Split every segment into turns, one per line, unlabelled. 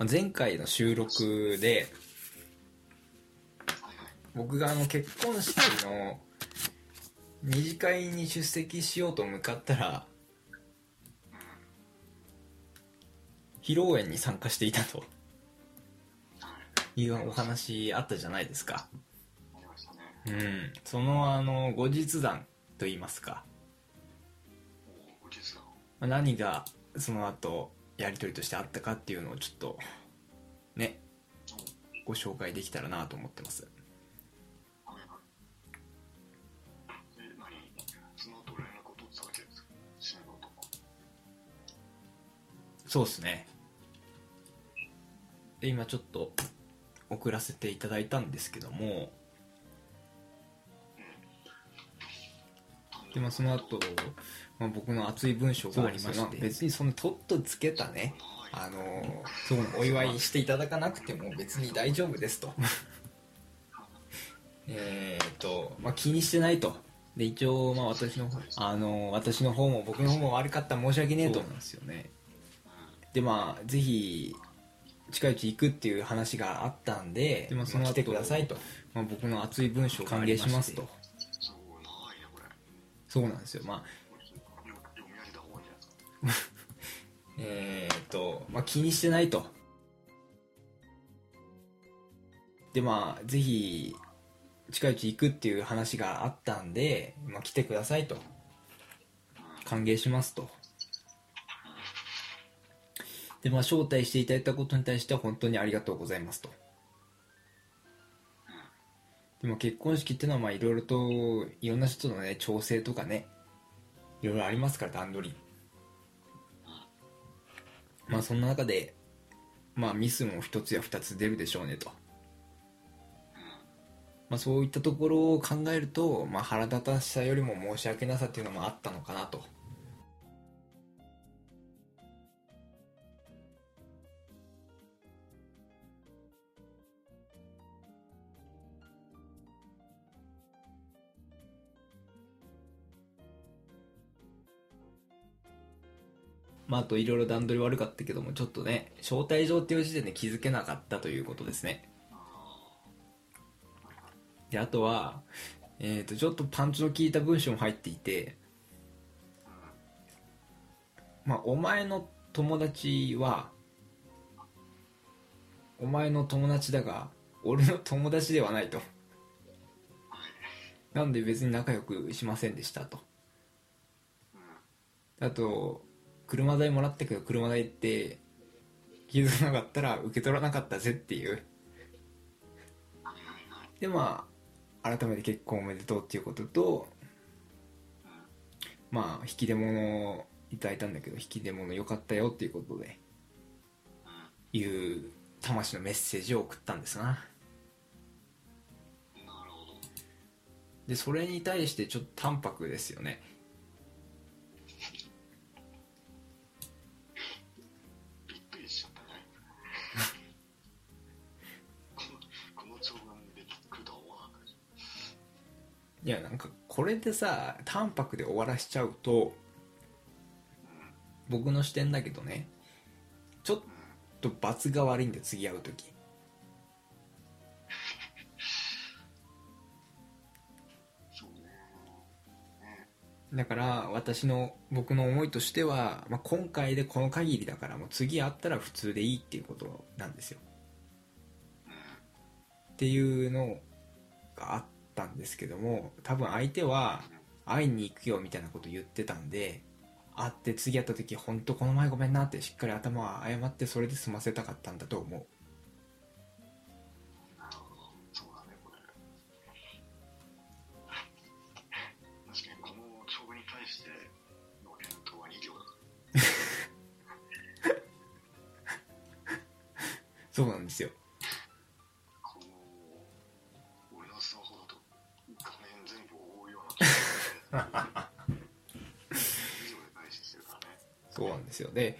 まあ前回の収録で僕があの結婚式の二次会に出席しようと向かったら披露宴に参加していたと
はい
いうお話あったじゃないですか。
ありましたね。
うん。そのあの後日談といいますか。何がその後やり取りとしてあったかっていうのをちょっとねご紹介できたらなと思ってます。
そ
うですね。で今ちょっと送らせていただいたんですけどもでまあその後、まあ僕の熱い文章がありまして別にそのとっとつけたねあのそうお祝いしていただかなくても別に大丈夫ですと。えっと、まあ、気にしてないと。で一応まあ私のあの私の方も僕の方も悪かったら申し訳ねえと。
そうなんですよね。
でまあぜひ近いうち行くっていう話があったんで
でまあその後
来てくださいと、まあ、僕の熱い文章があ
歓迎してますと
そうなんですよまあ えっと、まあ、気にしてないと。で、まあ、ぜひ、近いうち行くっていう話があったんで、まあ、来てくださいと。歓迎しますと。で、まあ、招待していただいたことに対しては本当にありがとうございますと。でも結婚式っていうのは、まあ、いろいろと、いろんな人のね、調整とかね、いろいろありますから、段取り。まあそんな中で、まあミスも一つや二つ出るでしょうねと。まあそういったところを考えると、まあ腹立たしさよりも申し訳なさっていうのもあったのかなと。まああといろいろ段取り悪かったけども、ちょっとね、招待状っていう時点で気づけなかったということですね。で、あとは、えっ、と、ちょっとパンチの効いた文章も入っていて、まあ、お前の友達は、お前の友達だが、俺の友達ではないと。なんで別に仲良くしませんでしたと。あと、車代もらったけど車代って気づかなかったら受け取らなかったぜっていう。で、まあ、改めて結婚おめでとうっていうことと、まあ、引き出物をいただいたんだけど、引き出物良かったよっていうことで、いう魂のメッセージを送ったんですな。で、それに対してちょっと淡白ですよね。いや、なんか、これでさ、淡白で終わらしちゃうと、僕の視点だけどね、ちょっと罰が悪いんで、次会うとき。
そうねね
だから、私の、僕の思いとしては、まあ、今回でこの限りだから、もう次会ったら普通でいいっていうことなんですよ。っていうのがあったんですけども、多分相手は、会いに行くよみたいなこと言ってたんで、会って次会った時、本当この前ごめんなってしっかり頭は謝ってそれで済ませたかったんだと思う。
なるほど。そうだねこれ。確かにこの長文に対しての返答は2行だ。
そうなんそうなんですよ。で、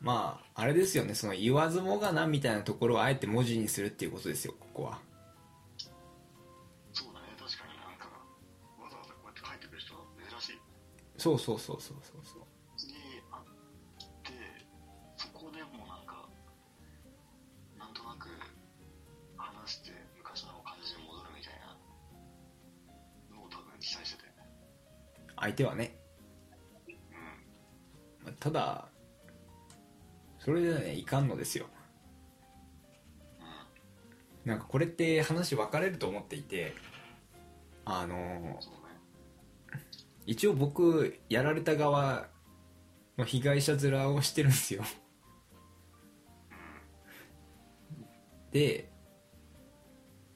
まあ、あれですよね、その言わずもがなみたいなところをあえて文字にするっていうことですよ、ここは。
そうだね確かになんかわざわざこうやって書いてくる人は珍しい
そうそうそうそうそうそう。相手はね。まあただそれではねいかんのですよ。なんかこれって話分かれると思っていてあの一応僕やられた側の被害者面をしてるんですよ。で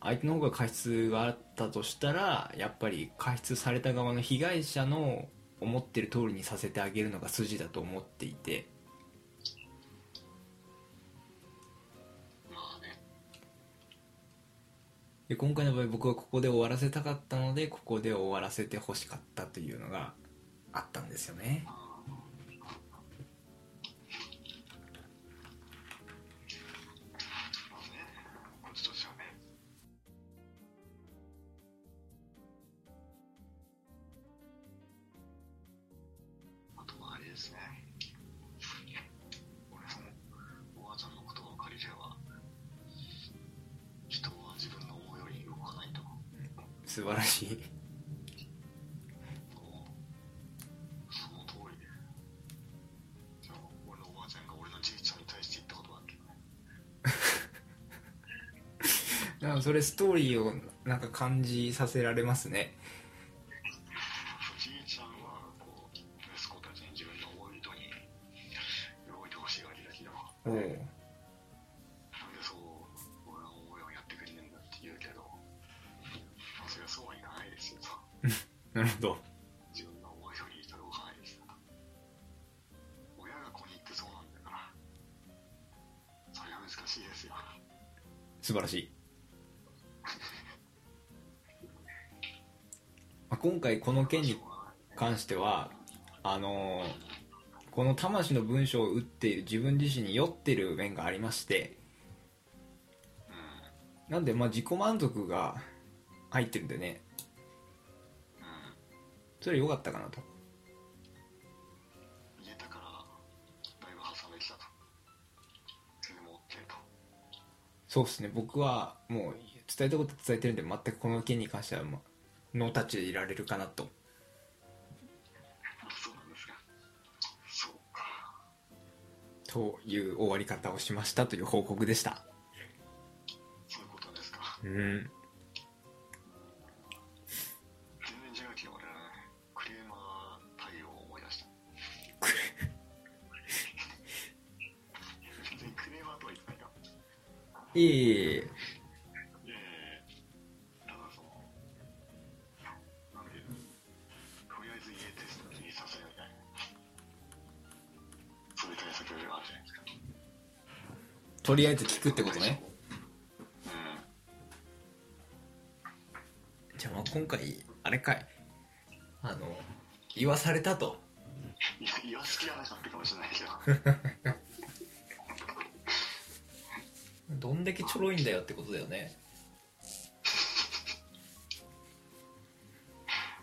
相手の方が過失があったとしたらやっぱり過失された側の被害者の思ってる通りにさせてあげるのが筋だと思っていて。で今回の場合僕はここで終わらせたかったのでここで終わらせてほしかったというのがあったんですよね。
ですね。俺もおばあちゃんの言葉を借りれば人は自分の思うように動かないと。
素晴らしい。
その通り。でじゃあ俺のおばあちゃんが俺のじいちゃんに対して言ったことだっけ？
だからそれストーリーをなんか感じさせられますね
なんでそう俺の思いをやってくれねえんだって言うけどまあそれはそうはいかないですよと。
なるほど。
自分の思い通りにしたら動かないですよと。親が子に言ってそうなんだからそれは難しいですよ。
素晴らしい、まあ、今回この件に関してはあのーこの魂の文章を打っている自分自身に酔ってる面がありまして
うん
なんでまあ自己満足が入ってるんでね。
うん
それ良かったかなと。
言えたからだいぶ挟めてたと。それでも OK と。
そうですね。僕はもう伝えたこと伝えてるんで全くこの件に関しては、まあ、ノータッチでいられるかなとという終わり方をしましたという報告でした。
そういうことですか。
うん。
全然違うけど俺クレーマー対応を思い出した。全然クレーマーとは言ってないよ
いえいえ
とりあえず
聞くってことね。
うん。
じゃあまあ今回あれかい。あの言わされたと。
いや言わす気はなかったかもしれないけど。
どんだけちょろいんだよってことだよね。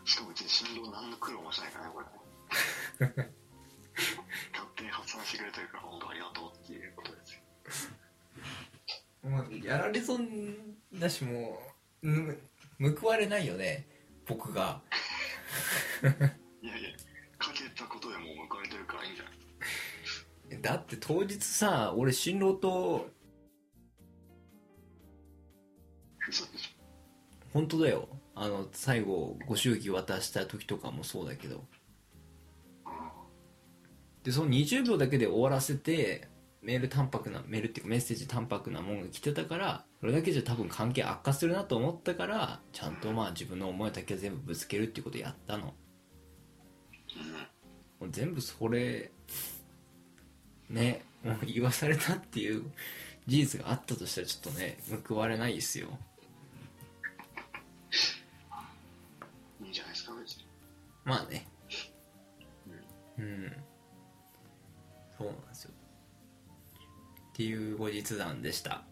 しかもうちに振動何の苦労もしないからねこれ。勝手に発散してくれてるから本当ありがとうっていう
もうやられ損だしもうむ報われないよね僕が。
いやいやかけたことでもう報われてるからいいんじゃない？
だって当日さ俺新郎と
嘘でし
本当だよ。あの最後ご祝儀渡した時とかもそうだけど。
ょ
でその20秒だけで終わらせてメール淡白なメールっていうかメッセージ淡白なもんが来てたからそれだけじゃ多分関係悪化するなと思ったからちゃんとまあ自分の思いだけは全部ぶつけるっていうことやったの。
うん。
もう全部それねもう言わされたっていう事実があったとしたらちょっとね報われないですよ。
いいんじゃないですか別に。
まあね。うん。そう。なんっていう後日談でした。